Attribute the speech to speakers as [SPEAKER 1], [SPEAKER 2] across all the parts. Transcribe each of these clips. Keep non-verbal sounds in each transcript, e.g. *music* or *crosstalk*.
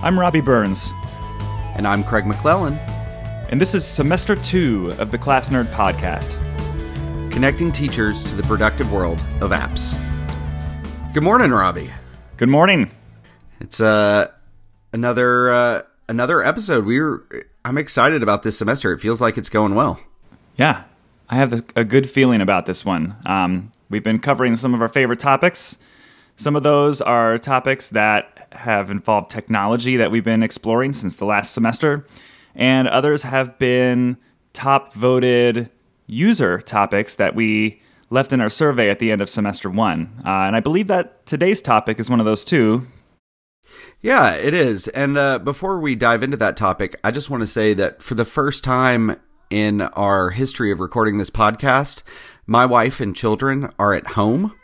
[SPEAKER 1] I'm Robby Burns.
[SPEAKER 2] And I'm Craig McClellan.
[SPEAKER 1] And this is semester two of the Class Nerd Podcast,
[SPEAKER 2] connecting teachers to the productive world of apps. Good morning, Robby.
[SPEAKER 1] Good morning.
[SPEAKER 2] It's uh, another uh, another episode. We're I'm excited about this semester. It feels like it's going well.
[SPEAKER 1] Yeah, I have a, a good feeling about this one. Um, we've been covering some of our favorite topics. Some of those are topics that have involved technology that we've been exploring since the last semester and others have been top voted user topics that we left in our survey at the end of semester one. Uh, and I believe that today's topic is one of those too.
[SPEAKER 2] Yeah, it is. And uh, before we dive into that topic, I just want to say that for the first time in our history of recording this podcast, my wife and children are at home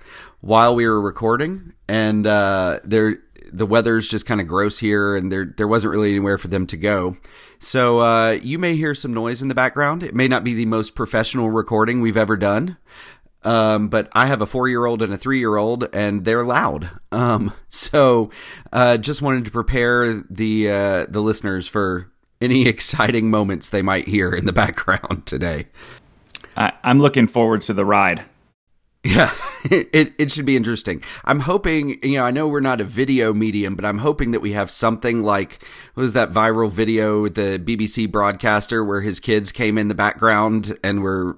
[SPEAKER 2] while we were recording, and uh, they're the weather's just kind of gross here, and there there wasn't really anywhere for them to go. So uh, you may hear some noise in the background. It may not be the most professional recording we've ever done, um, but I have a four year old and a three year old, and they're loud. Um, *laughs* so uh, just wanted to prepare the uh, the listeners for any *laughs* exciting moments they might hear in the *laughs* background today.
[SPEAKER 1] I- I'm looking forward to the ride.
[SPEAKER 2] Yeah, *laughs* it, it should be interesting. I'm hoping, you know, I know we're not a video medium, but I'm hoping that we have something like, was that viral video with the BBC broadcaster where his kids came in the background and were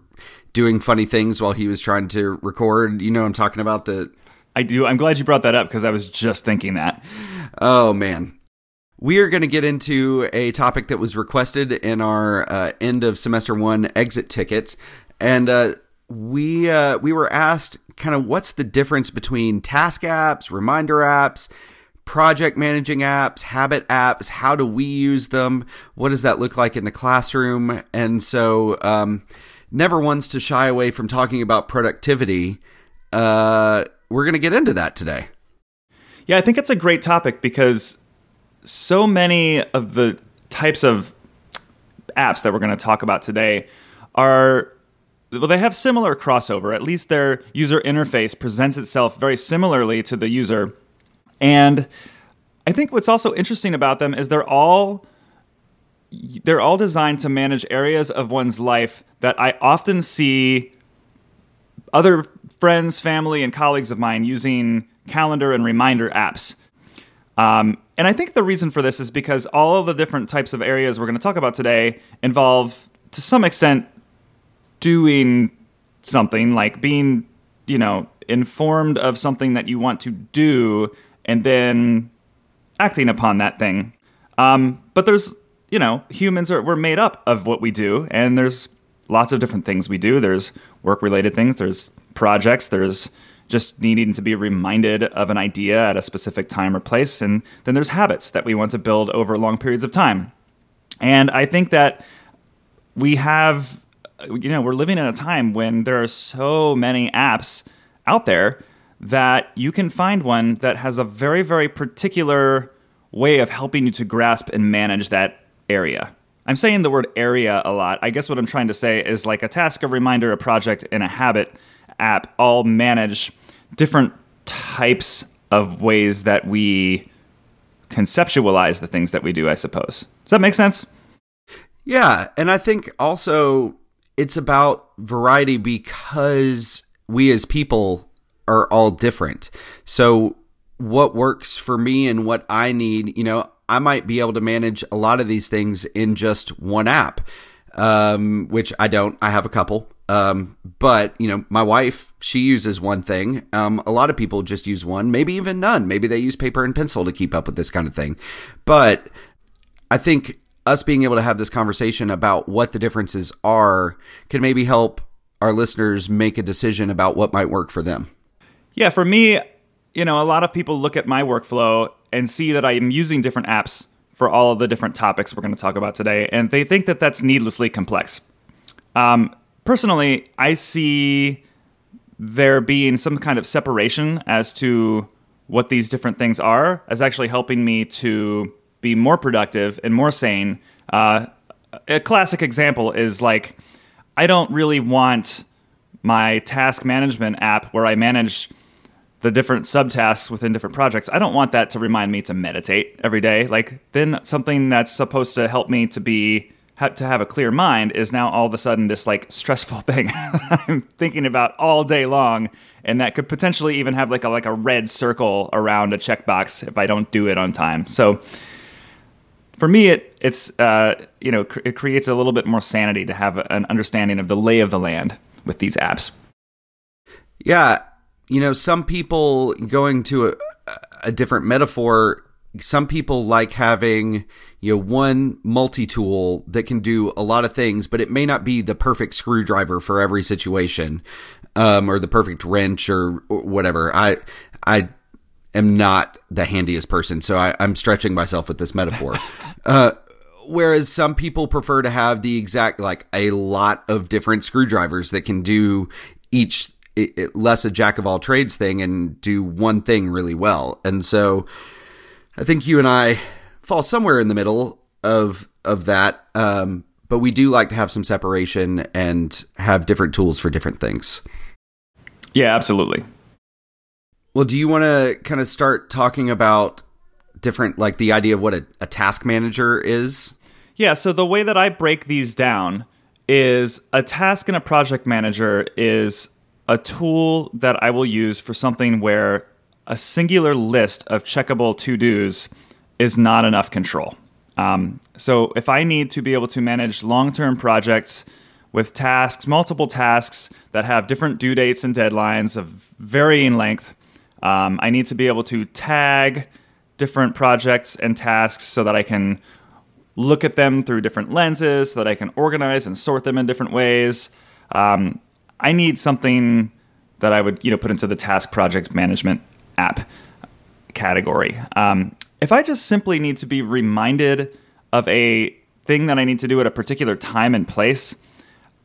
[SPEAKER 2] doing funny things while he was trying to record? You know, I'm talking about the.
[SPEAKER 1] I do. I'm glad you brought that up because I was just thinking that.
[SPEAKER 2] Oh, man. We are going to get into a topic that was requested in our uh, end of semester one exit tickets. And, uh, we uh, we were asked kind of what's the difference between task apps, reminder apps, project managing apps, habit apps. How do we use them? What does that look like in the classroom? And so, um, never wants to shy away from talking about productivity. Uh, we're going to get into that today.
[SPEAKER 1] Yeah, I think it's a great topic because so many of the types of apps that we're going to talk about today are well, they have similar crossover. At least their user interface presents itself very similarly to the user. And I think what's also interesting about them is they're all they're all designed to manage areas of one's life that I often see other friends, family, and colleagues of mine using calendar and reminder apps. Um, and I think the reason for this is because all of the different types of areas we're going to talk about today involve, to some extent, doing something like being, you know, informed of something that you want to do and then acting upon that thing. Um, but there's, you know, humans are we're made up of what we do, and there's lots of different things we do. There's work related things, there's projects, there's just needing to be reminded of an idea at a specific time or place, and then there's habits that we want to build over long periods of time. And I think that we have you know, we're living in a time when there are so many apps out there that you can find one that has a very, very particular way of helping you to grasp and manage that area. I'm saying the word area a lot. I guess what I'm trying to say is like a task, a reminder, a project, and a habit app all manage different types of ways that we conceptualize the things that we do, I suppose. Does that make sense?
[SPEAKER 2] Yeah. And I think also it's about variety because we as people are all different. So what works for me and what I need, you know, I might be able to manage a lot of these things in just one app. Um, which I don't. I have a couple. Um, but you know, my wife, she uses one thing. Um, a lot of people just use one, maybe even none. Maybe they use paper and pencil to keep up with this kind of thing. But I think us being able to have this conversation about what the differences are can maybe help our listeners make a decision about what might work for them.
[SPEAKER 1] Yeah, for me, you know, a lot of people look at my workflow and see that I am using different apps for all of the different topics we're going to talk about today, and they think that that's needlessly complex. Um, personally, I see there being some kind of separation as to what these different things are as actually helping me to be more productive and more sane. Uh, a classic example is like, I don't really want my task management app where I manage the different subtasks within different projects. I don't want that to remind me to meditate every day. Like then something that's supposed to help me to be to have a clear mind is now all of a sudden this like stressful *laughs* thing I'm thinking about all day long, and that could potentially even have like a like a red circle around a checkbox if I don't do it on time. So for me, it it's uh, you know cr- it creates a little bit more sanity to have an understanding of the lay of the land with these apps.
[SPEAKER 2] Yeah, you know, some people going to a, a different metaphor. Some people like having you know one multi-tool that can do a lot of things, but it may not be the perfect screwdriver for every situation, um, or the perfect wrench or, or whatever. I I am not the handiest person, so I, am stretching myself with this metaphor. *laughs* uh, whereas some people prefer to have the exact like a lot of different screwdrivers that can do each it, it, less a jack of all trades thing and do one thing really well. And so I think you and I fall somewhere in the middle of of that. Um, but we do like to have some separation and have different tools for different things.
[SPEAKER 1] Yeah, absolutely.
[SPEAKER 2] Well, do you want to kind of start talking about different, like the idea of what a, a task manager is?
[SPEAKER 1] Yeah, so the way that I break these down is a task and a project manager is a tool that I will use for something where a singular list of checkable to dos is not enough control. Um, so if I need to be able to manage long term projects with tasks, multiple tasks that have different due dates and deadlines of varying length, um, I need to be able to tag different projects and tasks so that I can look at them through different lenses, so that I can organize and sort them in different ways. Um, I need something that I would you know put into the task project management app category. Um, if I just simply need to be reminded of a thing that I need to do at a particular time and place,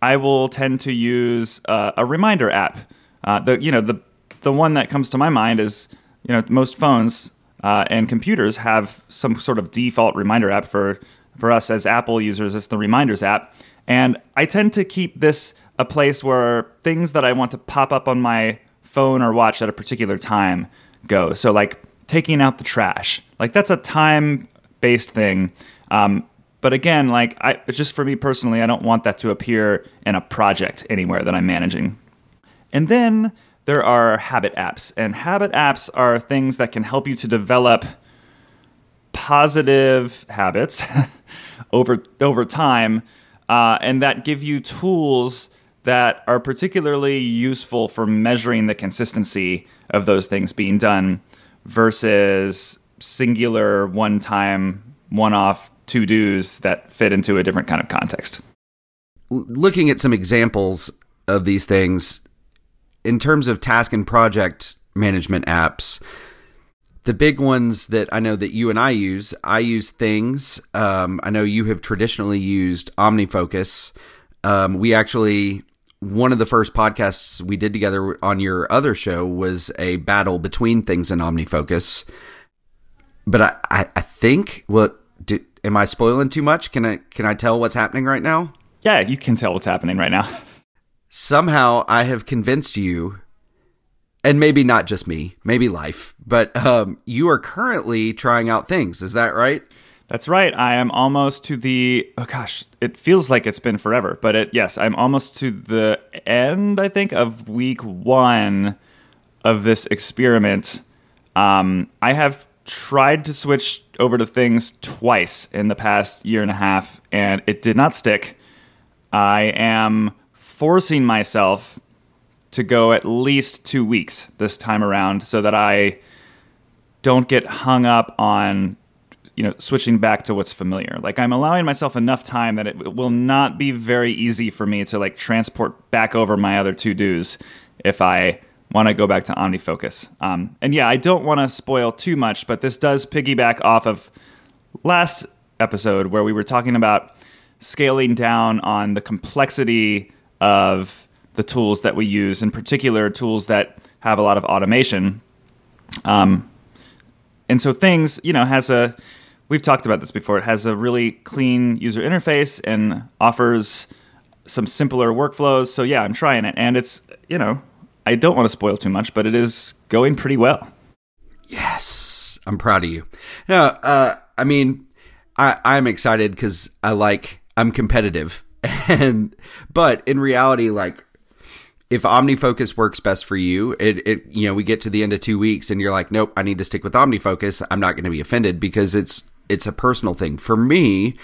[SPEAKER 1] I will tend to use uh, a reminder app. Uh, the you know the the one that comes to my mind is, you know, most phones uh, and computers have some sort of default reminder app for for us as Apple users. It's the Reminders app, and I tend to keep this a place where things that I want to pop up on my phone or watch at a particular time go. So like taking out the trash, like that's a time based thing. Um, but again, like I just for me personally, I don't want that to appear in a project anywhere that I'm managing. And then there are habit apps, and habit apps are things that can help you to develop positive habits *laughs* over over time, uh, and that give you tools that are particularly useful for measuring the consistency of those things being done versus singular one-time one-off to-dos that fit into a different kind of context.
[SPEAKER 2] Looking at some examples of these things, in terms of task and project management apps, the big ones that I know that you and I use, I use Things. Um, I know you have traditionally used OmniFocus. Um, we actually, one of the first podcasts we did together on your other show was a battle between Things and OmniFocus. But I, I, I think what did, am I spoiling too much? Can I can I tell what's happening right now?
[SPEAKER 1] Yeah, you can tell what's happening right now. *laughs*
[SPEAKER 2] somehow I have convinced you, and maybe not just me, maybe life, but um, you are currently trying out things. Is that right?
[SPEAKER 1] That's right. I am almost to the oh gosh, it feels like it's been forever, but it yes, I'm almost to the end. I think of week one of this experiment. Um, I have tried to switch over to things twice in the past year and a half, and it did not stick. I am forcing myself to go at least two weeks this time around so that I don't get hung up on you know switching back to what's familiar. Like i'm allowing myself enough time that it will not be very easy for me to like transport back over my other to dos if i want to go back to omnifocus. Um, and yeah i don't want to spoil too much but this does piggyback off of last episode where we were talking about scaling down on the complexity of the tools that we use, in particular, tools that have a lot of automation. Um, and so things, you know, has a, we've talked about this before, it has a really clean user interface and offers some simpler workflows. So yeah, I'm trying it. And it's, you know, I don't want to spoil too much, but it is going pretty well.
[SPEAKER 2] Yes, I'm proud of you. No, uh, I mean, I, I'm excited because I like I'm competitive, and but in reality, like if OmniFocus works best for you, it, it you know we get to the end of two weeks and you're like, nope, I need to stick with OmniFocus. I'm not going to be offended because it's it's a personal thing for me.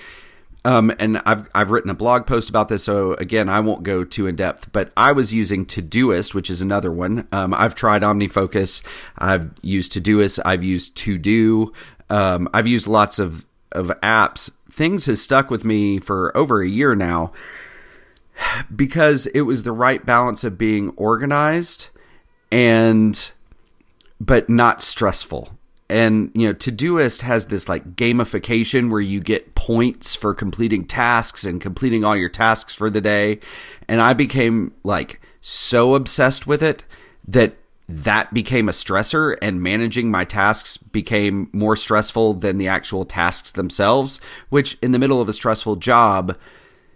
[SPEAKER 2] Um, and I've I've written a blog post about this, so again, I won't go too in depth. But I was using Todoist, which is another one. Um, I've tried OmniFocus, I've used Todoist, I've used To Do, um, I've used lots of of apps. Things has stuck with me for over a year now because it was the right balance of being organized and but not stressful. And you know, Todoist has this like gamification where you get points for completing tasks and completing all your tasks for the day. And I became like so obsessed with it that that became a stressor and managing my tasks became more stressful than the actual tasks themselves, which in the middle of a stressful job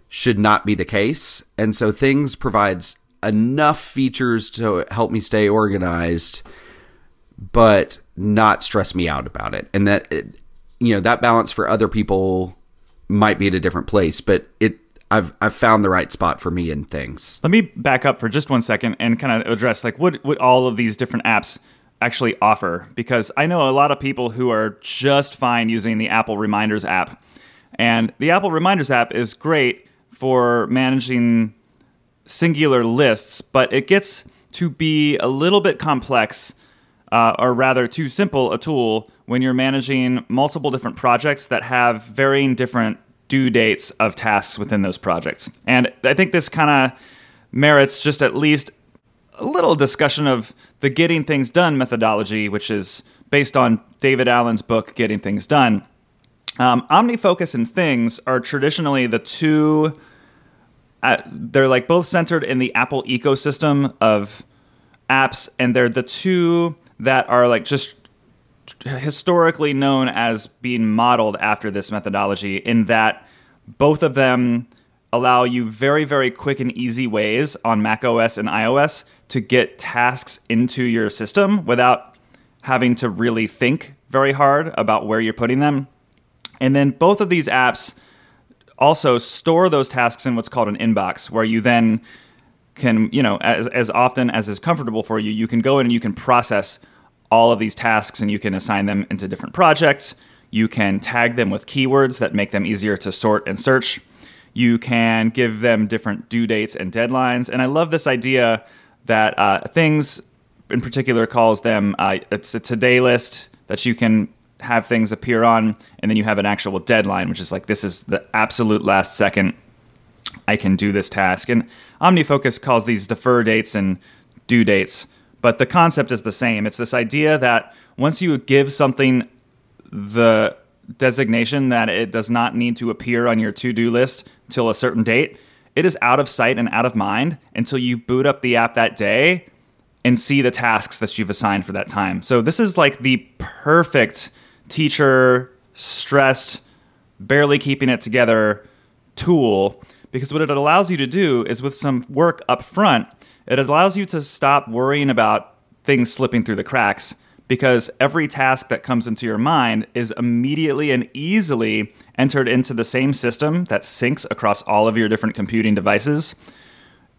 [SPEAKER 2] should not be the case. And so things provides enough features to help me stay organized, but not stress me out about it. And that, you know, that balance for other people might be at a different place, but it, I've, I've found the right spot for me in things.
[SPEAKER 1] Let me back up for just one second and kind of address like what, what all of these different apps actually offer because I know a lot of people who are just fine using the Apple Reminders app. And the Apple Reminders app is great for managing singular lists, but it gets to be a little bit complex, uh, or rather, too simple a tool when you're managing multiple different projects that have varying different due dates of tasks within those projects. And I think this kind of merits just at least a little discussion of the getting things done methodology, which is based on David Allen's book, Getting Things Done. Um, OmniFocus and Things are traditionally the two uh, they're like both centered in the Apple ecosystem of apps, and they're the two that are like just historically known as being modeled after this methodology. In that both of them allow you very very quick and easy ways on Mac OS and iOS to get tasks into your system without having to really think very hard about where you're putting them. And then both of these apps also store those tasks in what's called an inbox, where you then can, you know, as, as often as is comfortable for you, you can go in and you can process all of these tasks and you can assign them into different projects. You can tag them with keywords that make them easier to sort and search. You can give them different due dates and deadlines. And I love this idea that uh, things in particular calls them uh, it's a today list that you can have things appear on, and then you have an actual deadline, which is like this is the absolute last second I can do this task. And OmniFocus calls these defer dates and due dates, but the concept is the same. It's this idea that once you give something the designation that it does not need to appear on your to do list till a certain date, it is out of sight and out of mind until you boot up the app that day and see the tasks that you've assigned for that time. So this is like the perfect teacher, stressed, barely keeping it together tool because what it allows you to do is with some work up front, it allows you to stop worrying about things slipping through the cracks because every task that comes into your mind is immediately and easily entered into the same system that syncs across all of your different computing devices.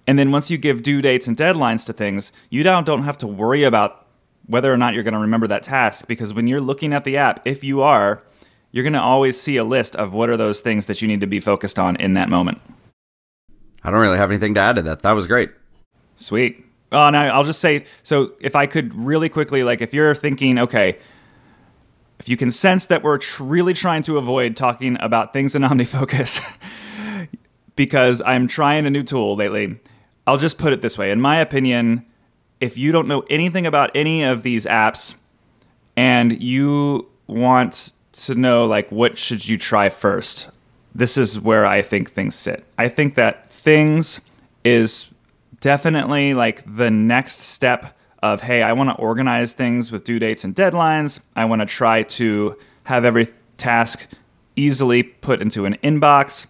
[SPEAKER 1] And then once you give due dates and deadlines to things, you now don't have to worry about whether or not you're going to remember that task because when you're looking at the app, if you are, you're going to always see a list of what are those things that you need to be focused on in that moment.
[SPEAKER 2] I don't really have anything to add to that. That was great.
[SPEAKER 1] Sweet. Oh, now I'll just say so if I could really quickly, like if you're thinking, okay, if you can sense that we're tr- really trying to avoid talking about things in *laughs* OmniFocus because I'm trying a new tool lately, I'll just put it this way. In my opinion, if you don't know anything about any of these apps and you want to know like what should you try first this is where i think things sit i think that things is definitely like the next step of hey i want to organize things with due dates and deadlines i want to try to have every task easily put into an inbox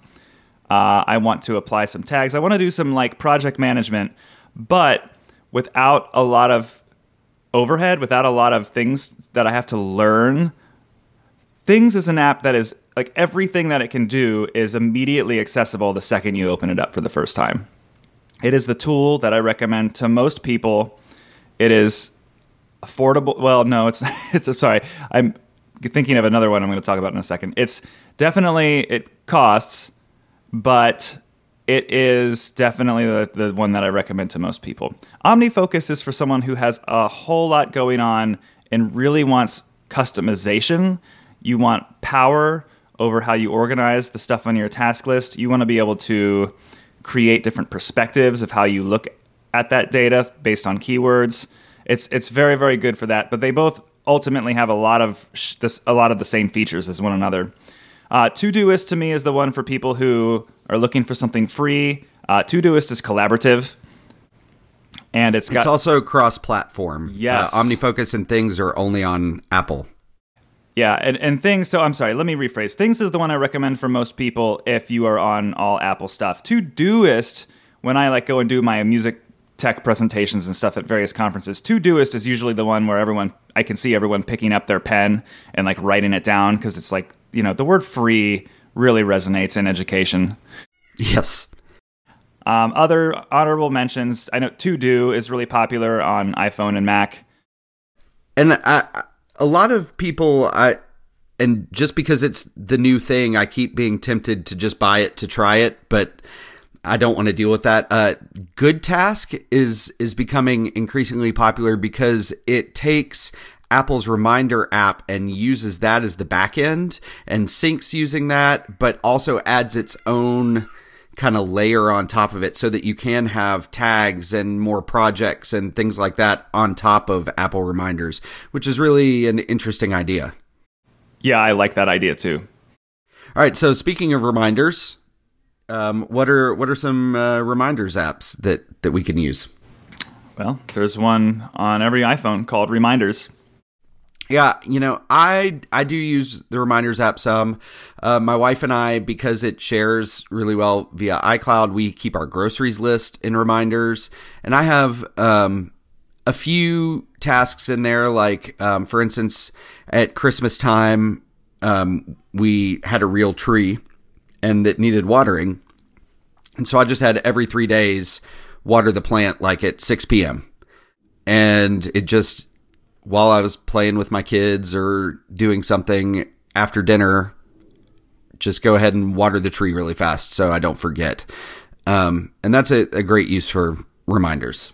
[SPEAKER 1] uh, i want to apply some tags i want to do some like project management but without a lot of overhead, without a lot of things that I have to learn. Things is an app that is like everything that it can do is immediately accessible the second you open it up for the first time. It is the tool that I recommend to most people. It is affordable. Well, no, it's *laughs* it's. Sorry. I'm thinking of another one. I'm going to talk about in a second. It's definitely it costs, but it is definitely the, the one that I recommend to most people. OmniFocus is for someone who has a whole lot going on and really wants customization. You want power over how you organize the stuff on your task list. You want to be able to create different perspectives of how you look at that data based on keywords. It's it's very very good for that. But they both ultimately have a lot of sh- this, a lot of the same features as one another. Uh, Todoist to me is the one for people who are looking for something free. Uh, Todoist is collaborative, and it's got
[SPEAKER 2] It's also cross-platform.
[SPEAKER 1] Yes.
[SPEAKER 2] Uh, OmniFocus and Things are only on Apple.
[SPEAKER 1] Yeah, and, and things. So I'm sorry. Let me rephrase. Things is the one I recommend for most people if you are on all Apple stuff. Todoist, when I like go and do my music tech presentations and stuff at various conferences, Todoist is usually the one where everyone I can see everyone picking up their pen and like writing it down because it's like you know the word free really resonates in education.
[SPEAKER 2] Yes.
[SPEAKER 1] Um, other honorable mentions. I know To Do is really popular on iPhone and Mac.
[SPEAKER 2] And I, a lot of people, I, and just because it's the new thing, I keep being tempted to just buy it to try it, but I don't want to deal with that. Uh, GoodTask is is becoming increasingly popular because it takes Apple's reminder app and uses that as the back end and syncs using that, but also adds its own kind of layer on top of it so that you can have tags and more projects and things like that on top of Apple reminders, which is really an interesting idea.
[SPEAKER 1] Yeah, I like that idea too.
[SPEAKER 2] All right, so speaking of reminders, um, what are what are some uh, reminders apps that that we can use?
[SPEAKER 1] Well, there's one on every iPhone called Reminders.
[SPEAKER 2] Yeah, you know, I I do use the reminders app some. Uh, my wife and I, because it shares really well via iCloud, we keep our groceries list in reminders, and I have um, a few tasks in there. Like, um, for instance, at Christmas time, um, we had a real tree, and it needed watering, and so I just had every three days water the plant like at six p.m. And it just while I was playing with my kids or doing something after dinner, just go ahead and water the tree really fast so I don't forget. Um, and that's a, a great use for reminders.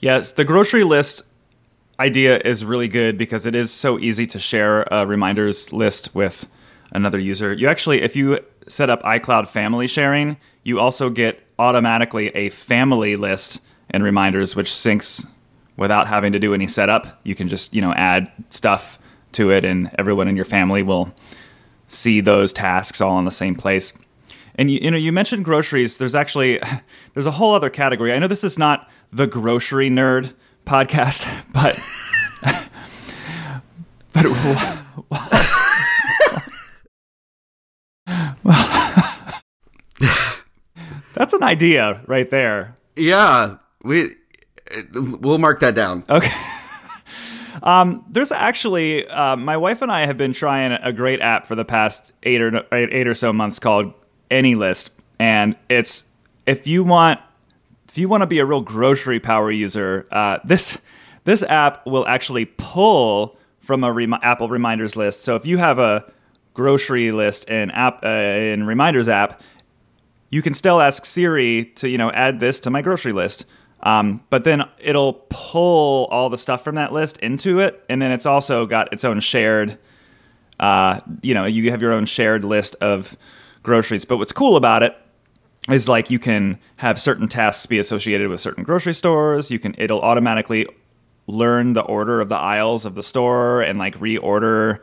[SPEAKER 1] Yes, the grocery list idea is really good because it is so easy to share a reminders list with another user. You actually, if you set up iCloud family sharing, you also get automatically a family list and reminders, which syncs without having to do any setup. You can just, you know, add stuff to it and everyone in your family will see those tasks all in the same place. And you, you know, you mentioned groceries. There's actually *laughs* there's a whole other category. I know this is not the grocery nerd podcast, *laughs* but *laughs* but well, that's an idea right there.
[SPEAKER 2] Yeah, we we'll mark that down.
[SPEAKER 1] Okay. *laughs* Um, there's actually uh, my wife and I have been trying a great app for the past eight or eight or so months called AnyList, and it's if you want if you want to be a real grocery power user, uh, this this app will actually pull from a rem- Apple Reminders list. So if you have a grocery list in app uh, in Reminders app, you can still ask Siri to you know add this to my grocery list. Um, but then it'll pull all the stuff from that list into it, and then it's also got its own shared. Uh, you know, you have your own shared list of groceries. But what's cool about it is like you can have certain tasks be associated with certain grocery stores. You can it'll automatically learn the order of the aisles of the store and like reorder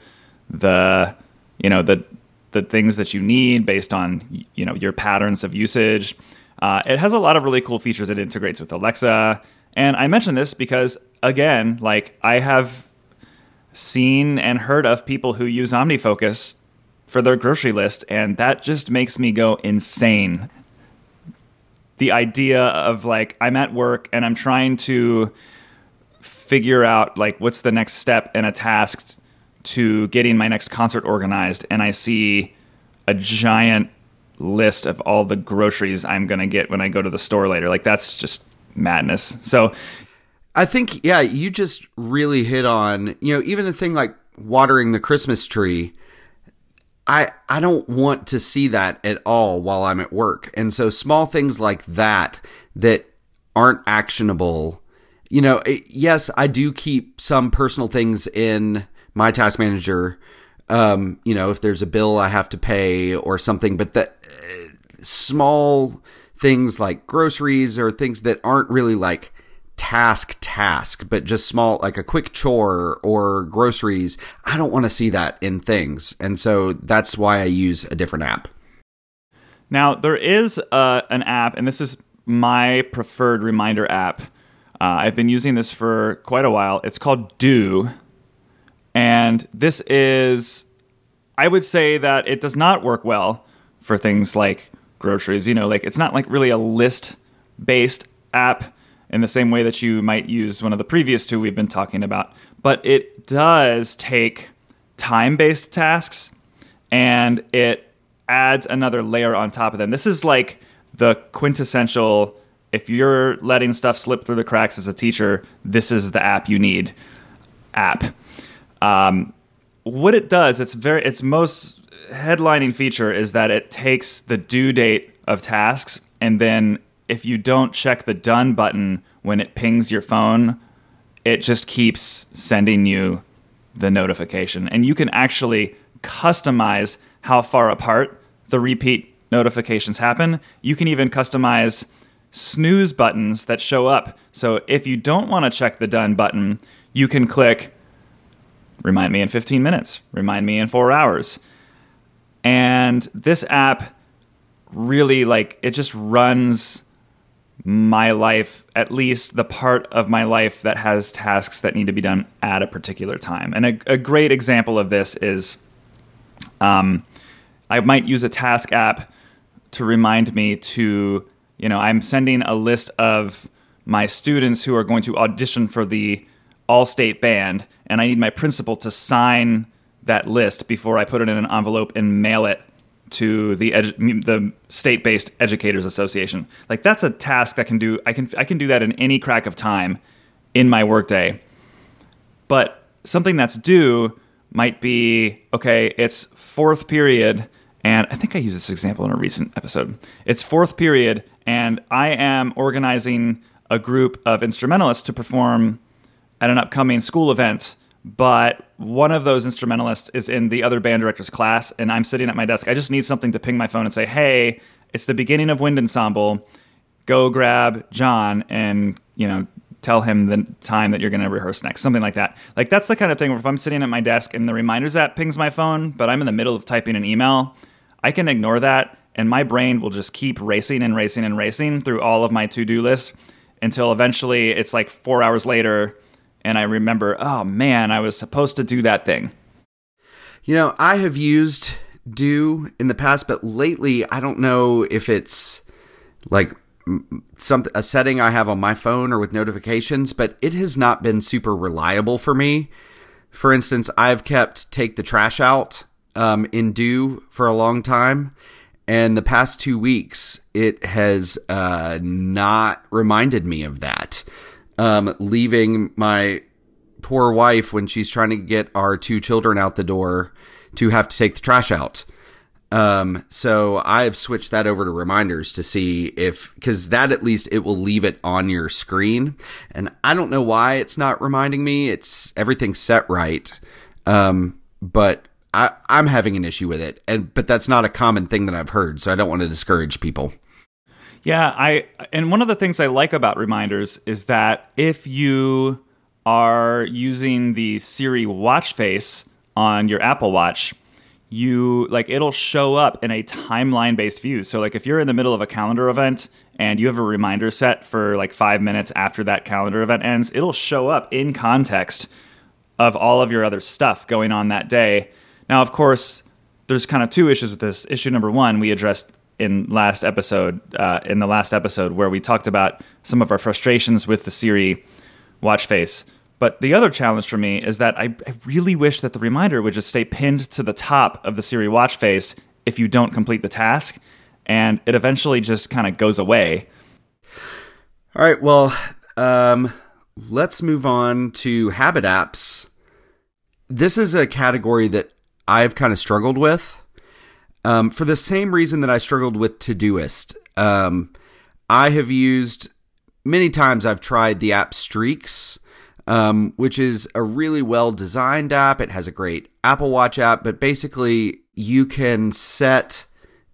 [SPEAKER 1] the you know the the things that you need based on you know your patterns of usage. Uh, it has a lot of really cool features. It integrates with Alexa, and I mention this because again, like I have seen and heard of people who use OmniFocus for their grocery list, and that just makes me go insane. the idea of like I'm at work and I'm trying to figure out like what's the next step in a task to getting my next concert organized and I see a giant list of all the groceries I'm going to get when I go to the store later. Like that's just madness. So
[SPEAKER 2] I think yeah, you just really hit on, you know, even the thing like watering the Christmas tree. I I don't want to see that at all while I'm at work. And so small things like that that aren't actionable. You know, yes, I do keep some personal things in my task manager um, you know, if there's a bill I have to pay or something, but that uh, small things like groceries or things that aren't really like task task, but just small like a quick chore or groceries, I don't want to see that in things. And so that's why I use a different app.
[SPEAKER 1] Now, there is uh, an app, and this is my preferred reminder app. Uh, I've been using this for quite a while. It's called Due. And this is, I would say that it does not work well for things like groceries. You know, like it's not like really a list based app in the same way that you might use one of the previous two we've been talking about. But it does take time based tasks and it adds another layer on top of them. This is like the quintessential if you're letting stuff slip through the cracks as a teacher, this is the app you need app. Um, what it does, its very its most headlining feature is that it takes the due date of tasks and then if you don't check the done button when it pings your phone, it just keeps sending you the notification. And you can actually customize how far apart the repeat notifications happen. You can even customize snooze buttons that show up. So if you don't want to check the done button, you can click Remind me in 15 minutes. Remind me in four hours. And this app really like it just runs my life, at least the part of my life that has tasks that need to be done at a particular time. And a, a great example of this is um, I might use a task app to remind me to, you know, I'm sending a list of my students who are going to audition for the all state band, and I need my principal to sign that list before I put it in an envelope and mail it to the edu- the state based educators association. Like that's a task I can do. I can I can do that in any crack of time in my workday. But something that's due might be okay. It's fourth period, and I think I used this example in a recent episode. It's fourth period, and I am organizing a group of instrumentalists to perform at an upcoming school event, but one of those instrumentalists is in the other band director's class, and I'm sitting at my desk. I just need something to ping my phone and say, hey, it's the beginning of Wind Ensemble. Go grab John and, you know, tell him the time that you're going to rehearse next, something like that. Like, that's the kind of thing where if I'm sitting at my desk and the reminders app pings my phone, but I'm in the middle of typing an email, I can ignore that, and my brain will just keep racing and racing and racing through all of my to do lists until eventually it's like four hours later and I remember, oh man, I was supposed to do that thing.
[SPEAKER 2] You know, I have used Due in the past, but lately I don't know if it's like some a setting I have on my phone or with notifications, but it has not been super reliable for me. For instance, I've kept take the trash out um, in Due for a long time, and the past two weeks it has uh, not reminded me of that um, leaving my poor wife when she's trying to get our two children out the door to have to take the trash out. Um, so I have switched that over to reminders to see if, cause that at least it will leave it on your screen. And I don't know why it's not reminding me. It's everything's set right. Um, but I, I'm having an issue with it. And, but that's not a common thing that I've heard. So I don't want to discourage people.
[SPEAKER 1] Yeah, I and one of the things I like about reminders is that if you are using the Siri watch face on your Apple Watch, you like it'll show up in a timeline based view. So like if you're in the middle of a calendar event and you have a reminder set for like 5 minutes after that calendar event ends, it'll show up in context of all of your other stuff going on that day. Now, of course, there's kind of two issues with this. Issue number 1, we addressed in last episode, uh, in the last episode where we talked about some of our frustrations with the Siri watch face. But the other challenge for me is that I, I really wish that the reminder would just stay pinned to the top of the Siri watch face if you don't complete the task, and it eventually just kind of goes away.
[SPEAKER 2] All right, well, um, let's move on to habit apps. This is a category that I've kind of struggled with um, for the same reason that I struggled with Todoist. Um, I have used many times, I've tried the app Streaks. Um, which is a really well designed app. It has a great Apple Watch app, but basically, you can set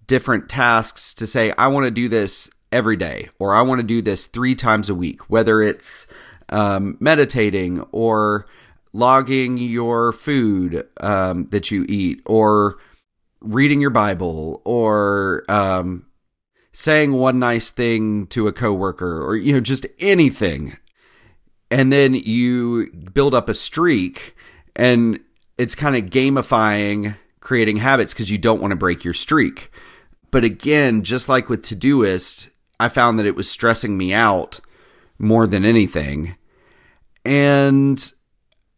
[SPEAKER 2] different tasks to say, I want to do this every day, or I want to do this three times a week, whether it's um, meditating or logging your food um, that you eat or reading your Bible or um, saying one nice thing to a coworker or you know just anything. And then you build up a streak and it's kind of gamifying creating habits because you don't want to break your streak. But again just like with todoist i found that it was stressing me out more than anything. And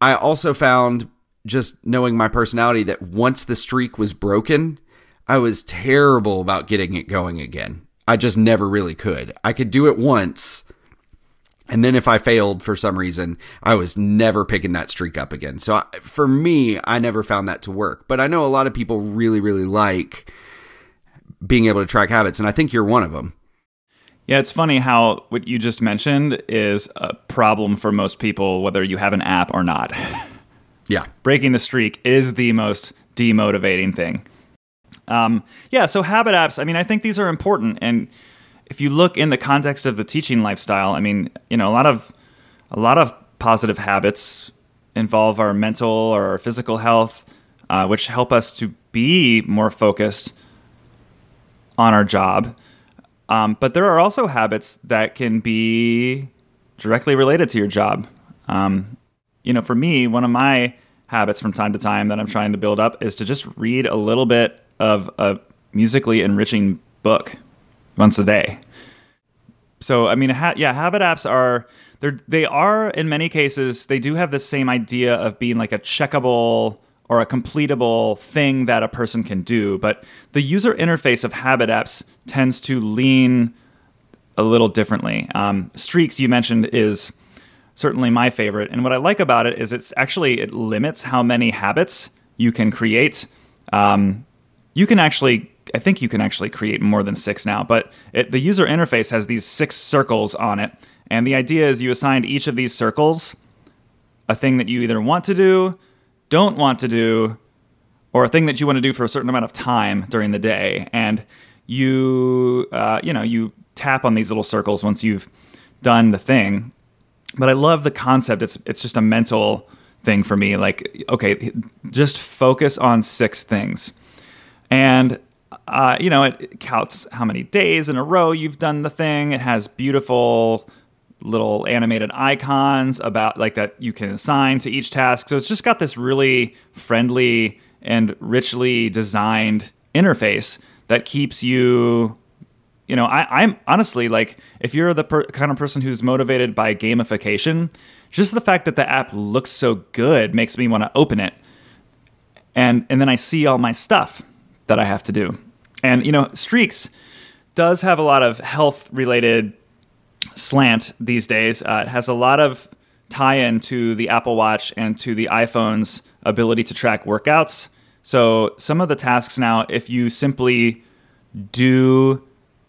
[SPEAKER 2] I also found just knowing my personality that once the streak was broken, I was terrible about getting it going again. I just never really could. I could do it once. And then if I failed for some reason, I was never picking that streak up again. So I, for me, I never found that to work. But I know a lot of people really, really like being able to track habits. And I think you're one of them.
[SPEAKER 1] Yeah, it's funny how what you just mentioned is a problem for most people, whether you have an app or not. *laughs*
[SPEAKER 2] yeah.
[SPEAKER 1] Breaking the streak is the most demotivating thing. Um, yeah, so habit apps, I mean, I think these are important. And if you look in the context of the teaching lifestyle, I mean, you know, a lot of a lot of positive habits involve our mental or our physical health, uh, which help us to be more focused on our job. Um, but there are also habits that can be directly related to your job. Um, you know, for me, one of my habits from time to time that I'm trying to build up is to just read a little bit of a musically enriching book once a day. So, I mean, ha- yeah, habit apps are they they are in many cases they do have the same idea of being like a checkable or a completable thing that a person can do. But the user interface of habit apps tends to lean a little differently. Um, Streaks, you mentioned, is certainly my favorite. And what I like about it is it's actually it limits how many habits you can create. Um, you can actually, I think you can actually create more than six now, but it, the user interface has these six circles on it. And the idea is you assign each of these circles a thing that you either want to do, don't want to do or a thing that you want to do for a certain amount of time during the day and you uh, you know you tap on these little circles once you've done the thing but i love the concept. It's it's just a mental thing for me. Like okay just focus on six things. And uh, you know it counts how many days in a row you've done the thing. It has beautiful little animated icons about like that you can assign to each task. So it's just got this really friendly and richly designed interface that keeps you you know I, am honestly like if you're the per- kind of person who's motivated by gamification just the fact that the app looks so good makes me want to open it and and then i see all my stuff that i have to do and you know streaks does have a lot of health related slant these days. Uh, it has a lot of tie in to the Apple Watch and to the iPhone's ability to track workouts. So, some of the tasks now, if you simply do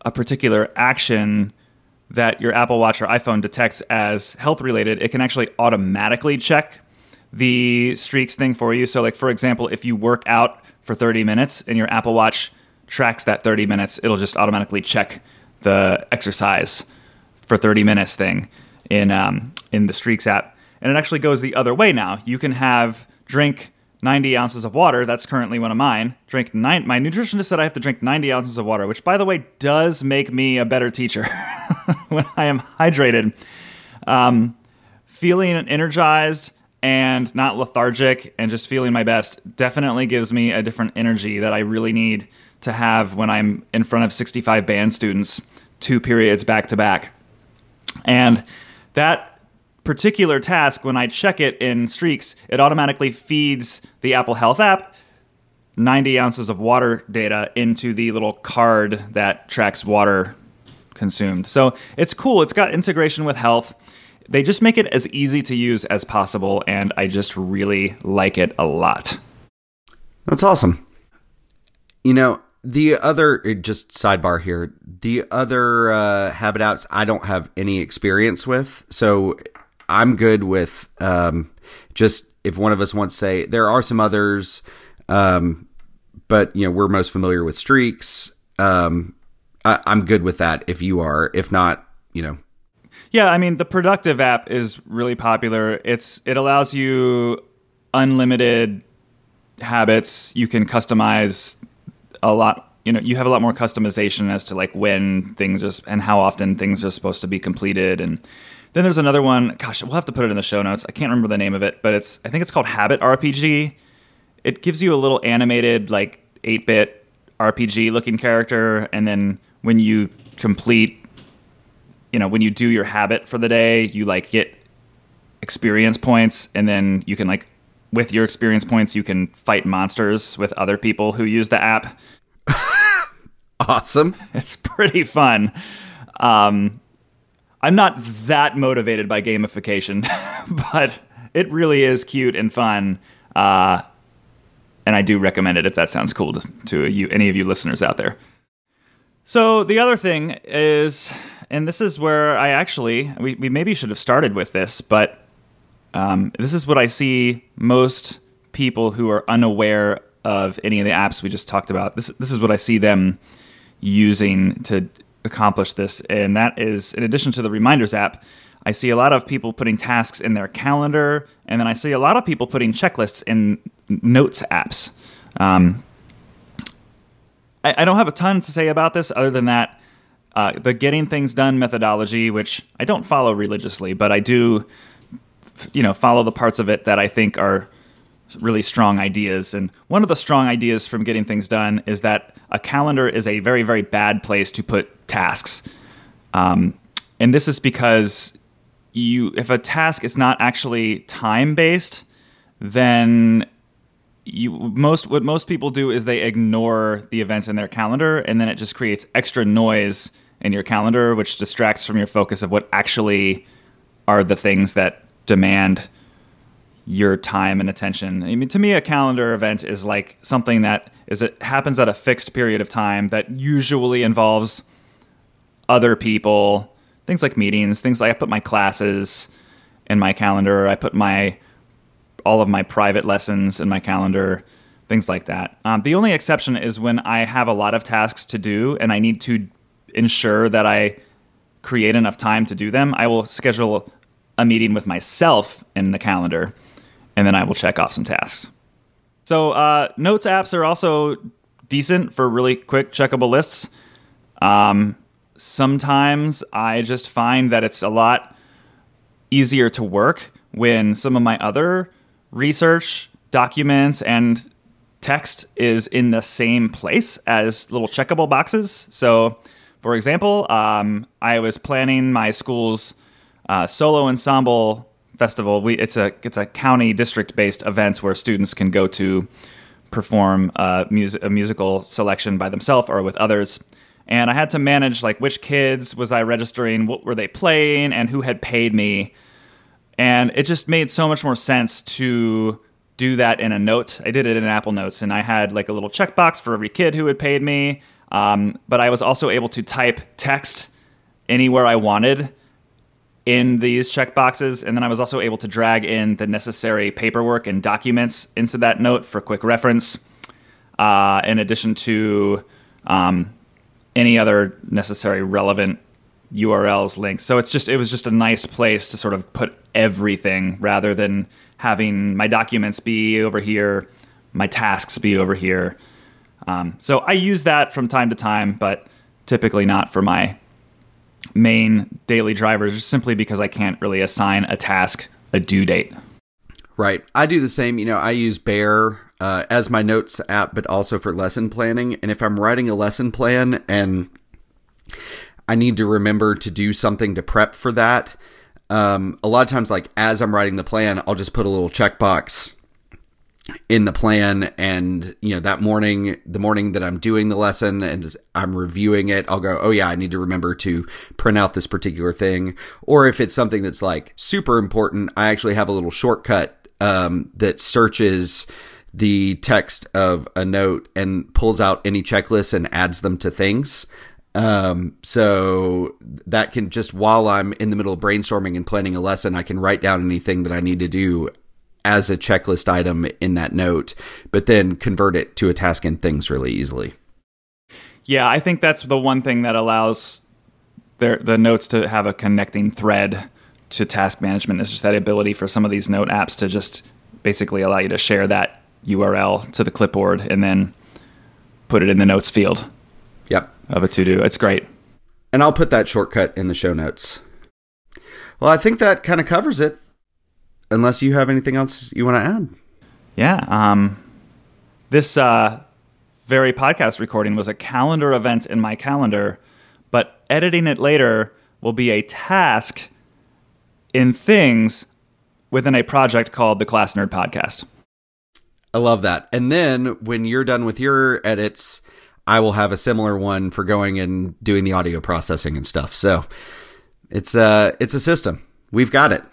[SPEAKER 1] a particular action that your Apple Watch or iPhone detects as health related, it can actually automatically check the streaks thing for you. So, like, for example, if you work out for 30 minutes and your Apple Watch tracks that 30 minutes, it'll just automatically check the exercise for 30 minutes thing in um, in the Streaks app, and it actually goes the other way now. You can have drink 90 ounces of water. That's currently one of mine. Drink nine. My nutritionist said I have to drink 90 ounces of water, which, by the way, does make me a better teacher *laughs* when I am hydrated. Um, feeling energized and not lethargic and just feeling my best definitely gives me a different energy that I really need to have when I'm in front of 65 band students, two periods back to back. And that particular task, when I check it in Streaks, it automatically feeds the Apple Health app 90 ounces of water data into the little card that tracks water consumed. So it's cool. It's got integration with health. They just make it as easy to use as possible, and I just really like it a lot.
[SPEAKER 2] That's awesome. You know, the other, just sidebar here, the other uh, habit apps I don't have any experience with. So I'm good with um, just if one of us wants to say, there are some others, um, but, you know, we're most familiar with streaks. Um, I, I'm good with that if you are. If not, you know,
[SPEAKER 1] yeah, I mean the productive app is really popular. It's it allows you unlimited habits. You can customize a lot. You know, you have a lot more customization as to like when things are and how often things are supposed to be completed. And then there's another one. Gosh, we'll have to put it in the show notes. I can't remember the name of it, but it's I think it's called Habit RPG. It gives you a little animated like 8-bit RPG looking character, and then when you complete you know when you do your habit for the day you like get experience points and then you can like with your experience points you can fight monsters with other people who use the app *laughs*
[SPEAKER 2] awesome *laughs*
[SPEAKER 1] it's pretty fun um, i'm not that motivated by gamification *laughs* but it really is cute and fun uh, and i do recommend it if that sounds cool to, to you any of you listeners out there so the other thing is and this is where I actually we, we maybe should have started with this, but um, this is what I see most people who are unaware of any of the apps we just talked about. This this is what I see them using to accomplish this, and that is in addition to the reminders app. I see a lot of people putting tasks in their calendar, and then I see a lot of people putting checklists in notes apps. Um, I, I don't have a ton to say about this other than that uh, the getting things done methodology, which I don't follow religiously, but I do, you know, follow the parts of it that I think are really strong ideas. And one of the strong ideas from getting things done is that a calendar is a very, very bad place to put tasks. Um, and this is because you, if a task is not actually time based, then you most what most people do is they ignore the events in their calendar, and then it just creates extra noise in your calendar, which distracts from your focus of what actually are the things that demand your time and attention. I mean, to me, a calendar event is like something that is it happens at a fixed period of time that usually involves other people, things like meetings, things like I put my classes in my calendar, I put my all of my private lessons in my calendar, things like that. Um, the only exception is when I have a lot of tasks to do and I need to ensure that I create enough time to do them, I will schedule a meeting with myself in the calendar, and then I will check off some tasks. So, uh, notes apps are also decent for really quick checkable lists. Um, sometimes I just find that it's a lot easier to work when some of my other research documents and text is in the same place as little checkable boxes. So, for example, um, I was planning my school's uh, solo ensemble festival. We, it's a it's a county district based event where students can go to perform a, mus- a musical selection by themselves or with others. And I had to manage like which kids was I registering, what were they playing, and who had paid me. And it just made so much more sense to do that in a note. I did it in Apple Notes, and I had like a little checkbox for every kid who had paid me. Um, but I was also able to type text anywhere I wanted in these checkboxes. And then I was also able to drag in the necessary paperwork and documents into that note for quick reference, uh, in addition to um, any other necessary relevant URLs, links. So it's just it was just a nice place to sort of put everything rather than having my documents be over here, my tasks be over here. Um, so I use that from time to time, but typically not for my main daily drivers, simply because I can't really assign a task a due date.
[SPEAKER 2] Right. I do the same. You know, I use Bear uh, as my notes app, but also for lesson planning. And if I'm writing a lesson plan and I need to remember to do something to prep for that, um, a lot of times, like as I'm writing the plan, I'll just put a little checkbox in the plan and you know that morning the morning that i'm doing the lesson and i'm reviewing it i'll go oh yeah i need to remember to print out this particular thing. Or if it's something that's like super important i actually have a little shortcut um, that searches the text of a note and pulls out any checklists and adds them to things. Um, so that can just while I'm in the middle of brainstorming and planning a lesson, I can write down anything that I need to do as a checklist item in that note, but then convert it to a task in things really easily.
[SPEAKER 1] Yeah, I think that's the one thing that allows their, the notes to have a connecting thread to task management is just that ability for some of these note apps to just basically allow you to share that URL to the clipboard and then put it in the notes field.
[SPEAKER 2] Yep.
[SPEAKER 1] Of a to do. It's great.
[SPEAKER 2] And I'll put that shortcut in the show notes. Well, I think that kind of covers it. Unless you have anything else you want to add.
[SPEAKER 1] Yeah. Um, this uh, very podcast recording was a calendar event in my calendar, but editing it later will be a task in things within a project called the Class Nerd Podcast.
[SPEAKER 2] I love that. And then when you're done with your edits, I will have a similar one for going and doing the audio processing and stuff. So it's uh it's a system. We've got it.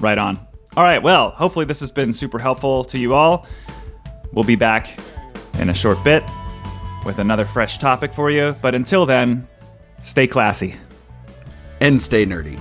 [SPEAKER 1] Right on. All right, well, hopefully this has been super helpful to you all. We'll be back in a short bit with another fresh topic for you, but until then, stay classy
[SPEAKER 2] and stay nerdy.